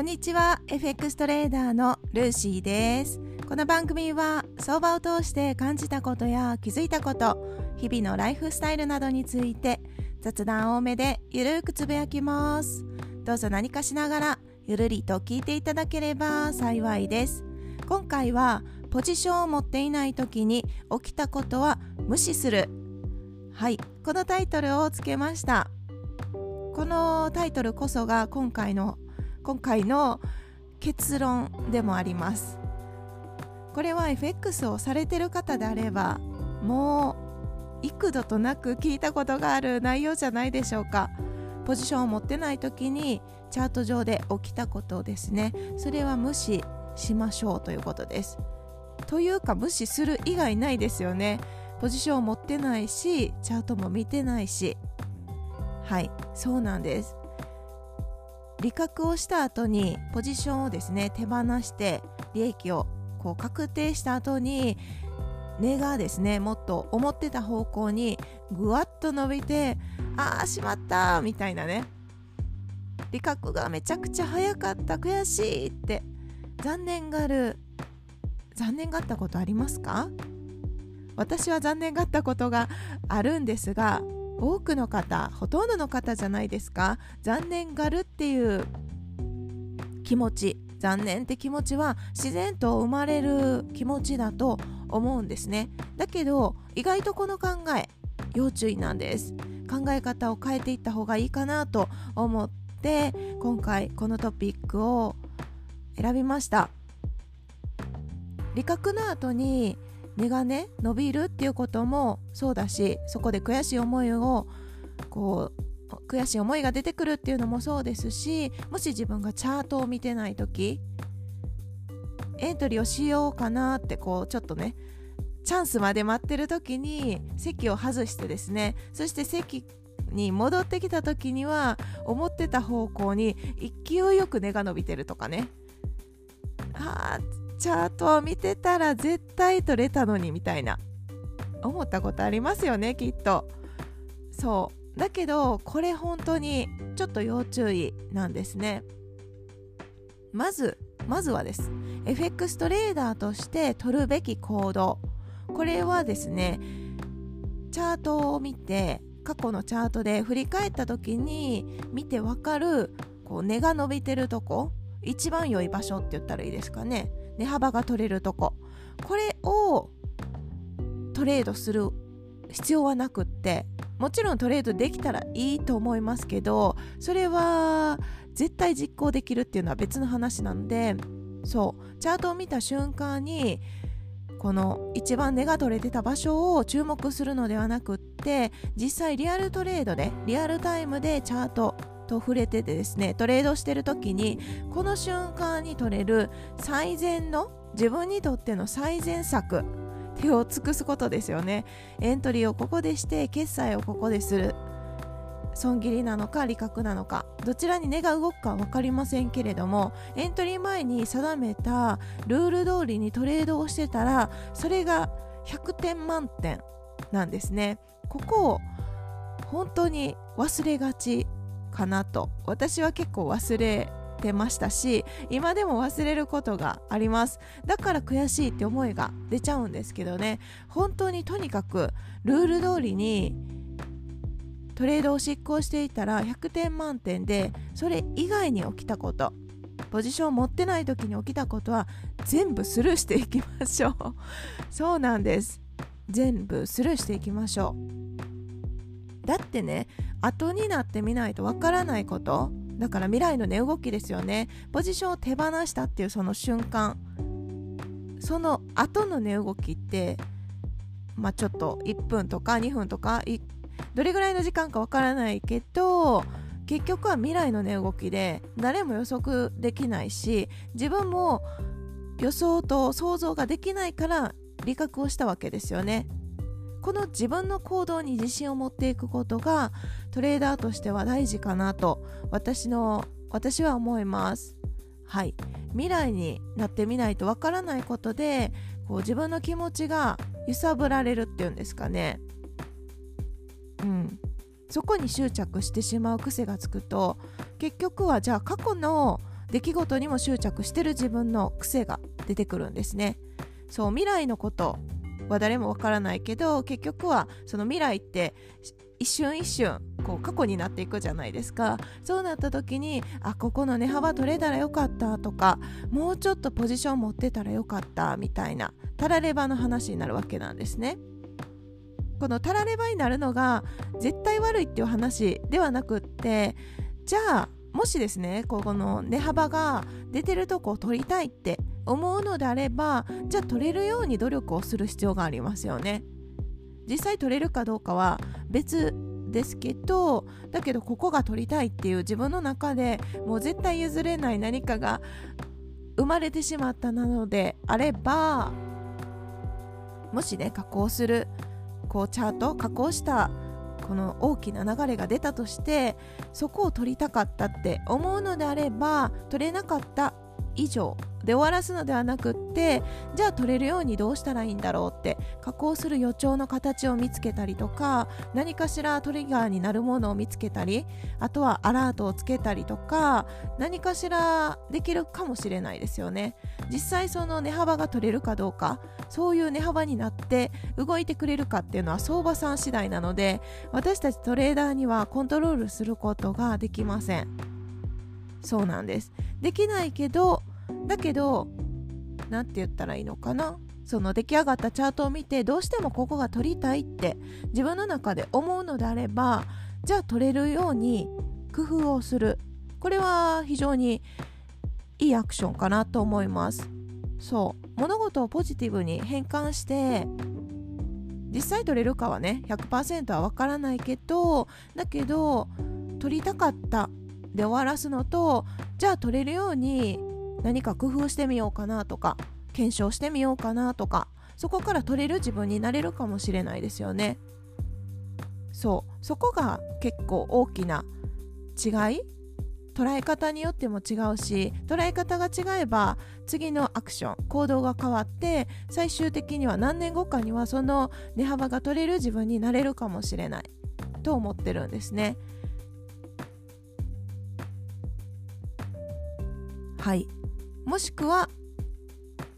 こんにちは。FX トレーダーのルーシーです。この番組は相場を通して感じたことや気づいたこと日々のライフスタイルなどについて雑談多めでゆるくつぶやきます。どうぞ何かしながらゆるりと聞いていただければ幸いです。今回はポジションを持っていない時に起きたことは無視する。はい。このタイトルをつけました。このタイトルこそが今回の今回の結論でもあります。これは FX をされてる方であればもう幾度となく聞いたことがある内容じゃないでしょうか。ポジションを持ってない時にチャート上で起きたことですね。それは無視しましょうということです。というか無視する以外ないですよね。ポジションを持ってないしチャートも見てないし。はいそうなんです。利確をした後にポジションをですね手放して利益をこう確定した後に値がですねもっと思ってた方向にぐわっと伸びてああしまったみたいなね。利確がめちゃくちゃ早かった悔しいって残念がる残念がったことありますか？私は残念がったことがあるんですが多くの方ほとんどの方じゃないですか。残念がるっていう気持ち残念って気持ちは自然と生まれる気持ちだと思うんですね。だけど意外とこの考え要注意なんです。考え方を変えていった方がいいかなと思って今回このトピックを選びました。理覚の後に値がね伸びるっていうこともそうだしそこで悔しい思いをこう悔しい思いが出てくるっていうのもそうですしもし自分がチャートを見てない時エントリーをしようかなってこうちょっとねチャンスまで待ってる時に席を外してですねそして席に戻ってきた時には思ってた方向に勢いよく根が伸びてるとかね。あーチャートを見てたら絶対取れたのにみたいな。思ったことありますよねきっと。そう。だけどこれ本当にちょっと要注意なんですね。まずまずはです。FX トレーダーとして取るべき行動。これはですねチャートを見て過去のチャートで振り返った時に見てわかるこう根が伸びてるとこ一番良い場所って言ったらいいですかね。値幅が取れるとこ。これをトレードする必要はなくってもちろんトレードできたらいいと思いますけどそれは絶対実行できるっていうのは別の話なのでそう。チャートを見た瞬間にこの一番値が取れてた場所を注目するのではなくって実際リアルトレードでリアルタイムでチャートと触れててですねトレードしてる時にこの瞬間に取れる最善の自分にとっての最善策手を尽くすことですよね。エントリーをここでして決済をここでする。損切りなのか利確なのかどちらに値が動くか分かりませんけれどもエントリー前に定めたルール通りにトレードをしてたらそれが100点満点なんですね。ここを本当に忘れがち。かなと。私は結構忘れてましたし今でも忘れることがあります。だから悔しいって思いが出ちゃうんですけどね。本当にとにかくルール通りにトレードを執行していたら100点満点でそれ以外に起きたことポジションを持ってない時に起きたことは全部スルーしていきましょう。そうなんです。全部スルーしていきましょう。だってね後になってみないとわからないこと。だから未来の値動きですよね。ポジションを手放したっていうその瞬間。その後の値動きってまあちょっと1分とか2分とかどれぐらいの時間かわからないけど結局は未来の値動きで誰も予測できないし自分も予想と想像ができないから理覚をしたわけですよね。この自分の行動に自信を持っていくことがトレーダーとしては大事かなと私の私は思います。はい。未来になってみないとわからないことでこう自分の気持ちが揺さぶられるっていうんですかね。うん。そこに執着してしまう癖がつくと結局はじゃあ過去の出来事にも執着してる自分の癖が出てくるんですね。そう未来のことは誰もわからないけど結局はその未来って一瞬一瞬こう過去になっていくじゃないですか。そうなった時にあここの値幅取れたらよかったとかもうちょっとポジション持ってたらよかったみたいなたらればの話になるわけなんですね。このたらればになるのが絶対悪いっていう話ではなくってじゃあもしですねここの値幅が出てるとこを取りたいって思うのであればじゃあ取れるように努力をする必要がありますよね。実際取れるかどうかは別ですけどだけどここが取りたいっていう自分の中でもう絶対譲れない何かが生まれてしまったなのであればもしね加工するこうチャート加工したこの大きな流れが出たとしてそこを取りたかったって思うのであれば取れなかった以上で終わらすのではなくってじゃあ取れるようにどうしたらいいんだろうって加工する予兆の形を見つけたりとか何かしらトリガーになるものを見つけたりあとはアラートをつけたりとか何かしらできるかもしれないですよね。実際その値幅が取れるかどうかそういう値幅になって動いてくれるかっていうのは相場さん次第なので私たちトレーダーにはコントロールすることができません。そうなんです。できないけどだけど何て言ったらいいのかな？その出来上がったチャートを見てどうしてもここが取りたいって自分の中で思うのであればじゃあ取れるように工夫をする。これは非常にいいアクションかなと思います。そう。物事をポジティブに変換して実際取れるかはね100%は分からないけどだけど取りたかったで終わらすのとじゃあ取れるように何か工夫してみようかなとか検証してみようかなとかそこから取れる自分になれるかもしれないですよね。そう。そこが結構大きな違い。捉え方によっても違うし捉え方が違えば次のアクション行動が変わって最終的には何年後かにはその値幅が取れる自分になれるかもしれない。と思ってるんですね。はい。もしくは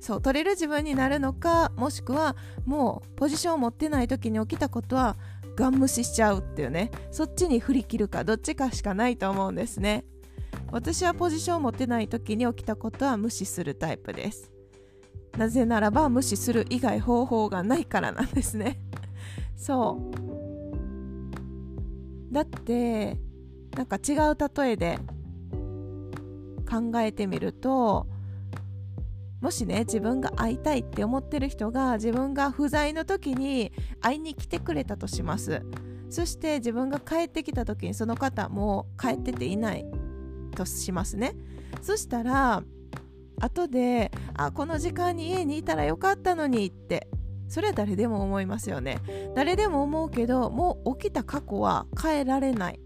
そう取れる自分になるのかもしくはもうポジションを持ってない時に起きたことはガン無視しちゃうっていうね。そっちに振り切るかどっちかしかないと思うんですね。私はポジションを持ってない時に起きたことは無視するタイプです。なぜならば無視する以外方法がないからなんですね。そう。だってなんか違う例えで考えてみるともしね自分が会いたいって思ってる人が自分が不在の時に会いに来てくれたとします。そして自分が帰ってきた時にその方も帰ってていないとしますね。そしたら後であこの時間に家にいたらよかったのにってそれは誰でも思いますよね。誰でも思うけどもう起きた過去は変えられない。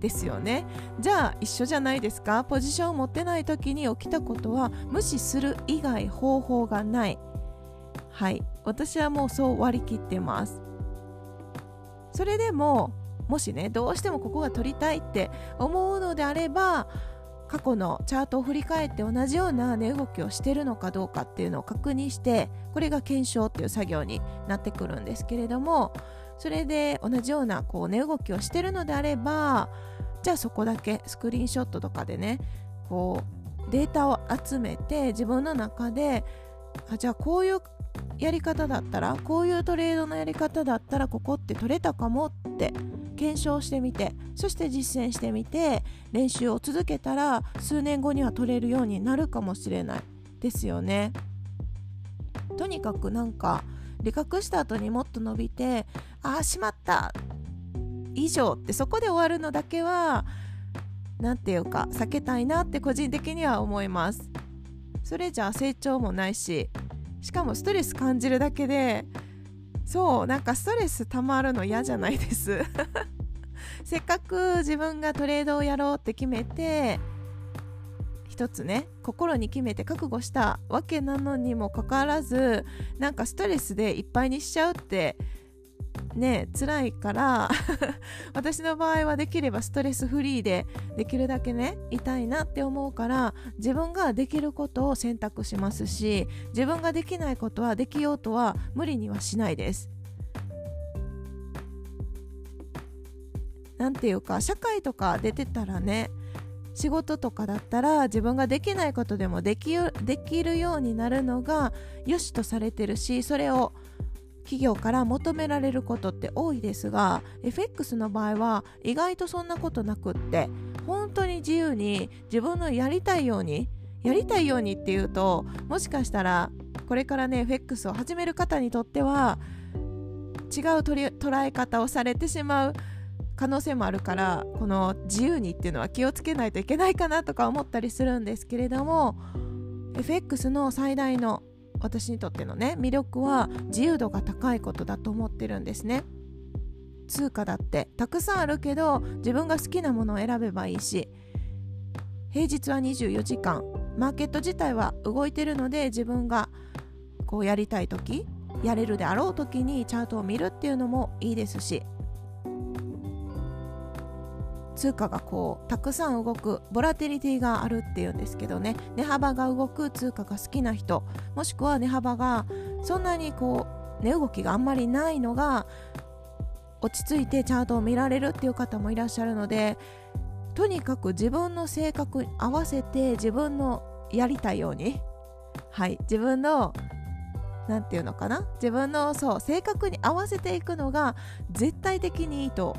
ですよね。じゃあ一緒じゃないですか。ポジションを持ってない時に起きたことは無視する以外方法がない。はい。私はもうそう割り切ってます。それでももしねどうしてもここが取りたいって思うのであれば過去のチャートを振り返って同じような値動きをしてるのかどうかっていうのを確認してこれが検証っていう作業になってくるんですけれどもそれで同じようなこう値動きをしてるのであればじゃあそこだけスクリーンショットとかでねこうデータを集めて自分の中であじゃあこういうやり方だったらこういうトレードのやり方だったらここって取れたかもって検証してみてそして実践してみて練習を続けたら数年後には取れるようになるかもしれないですよね。とにかくなんか理覚した後にもっと伸びてああしまった。以上ってそこで終わるのだけは何て言うか避けたいなって個人的には思います。それじゃあ成長もないししかもストレス感じるだけでそうなんかストレスたまるの嫌じゃないです。せっかく自分がトレードをやろうって決めて一つね心に決めて覚悟したわけなのにもかかわらずなんかストレスでいっぱいにしちゃうってね辛いから 私の場合はできればストレスフリーでできるだけね痛いなって思うから自分ができることを選択しますし自分ができないことはできようとは無理にはしないです。なんていうか社会とか出てたらね仕事とかだったら自分ができないことでもできできるようになるのが良しとされてるしそれを企業から求められることって多いですが FX の場合は意外とそんなことなくって本当に自由に自分のやりたいようにやりたいようにっていうともしかしたらこれからね FX を始める方にとっては違う捉え方をされてしまう可能性もあるからこの自由にっていうのは気をつけないといけないかなとか思ったりするんですけれども FX の最大の私にとってのね魅力は自由度が高いことだと思ってるんですね。通貨だってたくさんあるけど自分が好きなものを選べばいいし平日は24時間マーケット自体は動いてるので自分がこうやりたい時やれるであろう時にチャートを見るっていうのもいいですし通貨がこうたくさん動くボラティリティがあるっていうんですけどね。値幅が動く通貨が好きな人。もしくは値幅がそんなにこう値動きがあんまりないのが落ち着いてチャートを見られるっていう方もいらっしゃるのでとにかく自分の性格に合わせて自分のやりたいようにはい自分の何て言うのかな？自分のそう性格に合わせていくのが絶対的にいいと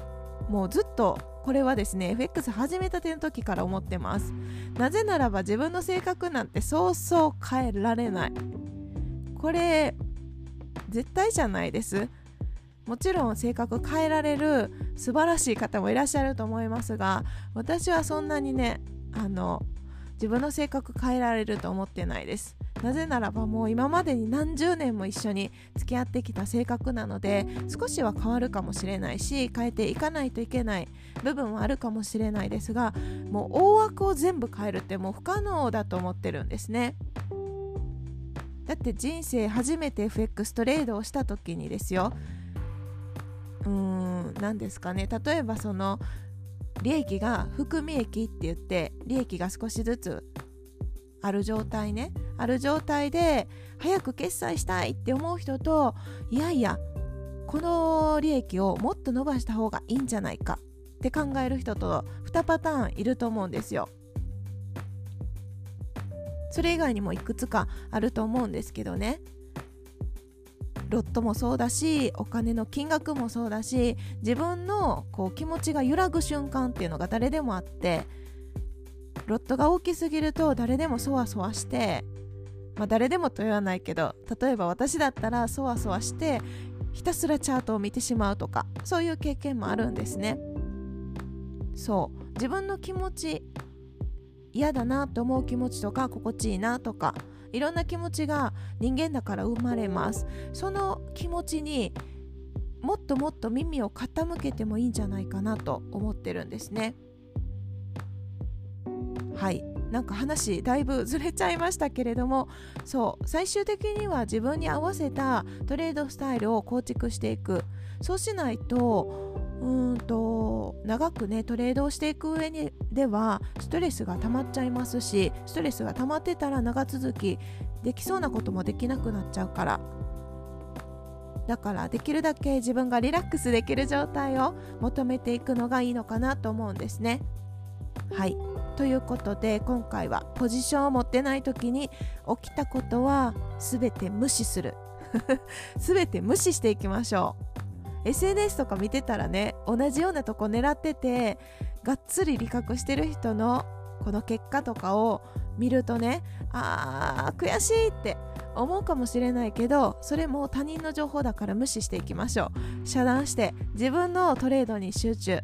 もうずっとこれはですね FX 始めたての時から思ってます。なぜならば自分の性格なんてそうそう変えられない。これ絶対じゃないです。もちろん性格変えられる素晴らしい方もいらっしゃると思いますが私はそんなにねあの自分の性格変えられると思ってないです。なぜならばもう今までに何十年も一緒に付き合ってきた性格なので少しは変わるかもしれないし変えていかないといけない部分はあるかもしれないですがもう大枠を全部変えるってもう不可能だと思ってるんですね。だって人生初めて FX トレードをした時にですよ。うーん何ですかね。例えばその利益が含み益って言って利益が少しずつある状態ね。ある状態で早く決済したいって思う人といやいやこの利益をもっと伸ばした方がいいんじゃないかって考える人と2パターンいると思うんですよ。それ以外にもいくつかあると思うんですけどねロットもそうだしお金の金額もそうだし自分のこう気持ちが揺らぐ瞬間っていうのが誰でもあってロットが大きすぎると誰でもそわそわしてまあ、誰でもと言わないけど例えば私だったらそわそわしてひたすらチャートを見てしまうとかそういう経験もあるんですね。そう。自分の気持ち嫌だなと思う気持ちとか心地いいなとかいろんな気持ちが人間だから生まれます。その気持ちにもっともっと耳を傾けてもいいんじゃないかなと思ってるんですね。はい。なんか話だいぶずれちゃいましたけれどもそう最終的には自分に合わせたトレードスタイルを構築していく。そうしないとうんと長くねトレードをしていく上にではストレスが溜まっちゃいますしストレスが溜まってたら長続きできそうなこともできなくなっちゃうから。だからできるだけ自分がリラックスできる状態を求めていくのがいいのかなと思うんですね。はい。ということで今回はポジションを持ってない時に起きたことは全て無視する。全て無視していきましょう。SNS とか見てたらね同じようなとこ狙っててがっつり理覚してる人のこの結果とかを見るとねあー悔しいって思うかもしれないけどそれも他人の情報だから無視していきましょう。遮断して自分のトレードに集中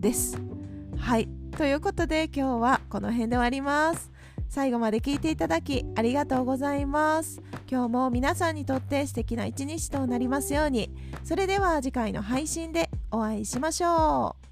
です。はい。ということで今日はこの辺で終わります。最後まで聞いていただきありがとうございます。今日も皆さんにとって素敵な一日となりますように。それでは次回の配信でお会いしましょう。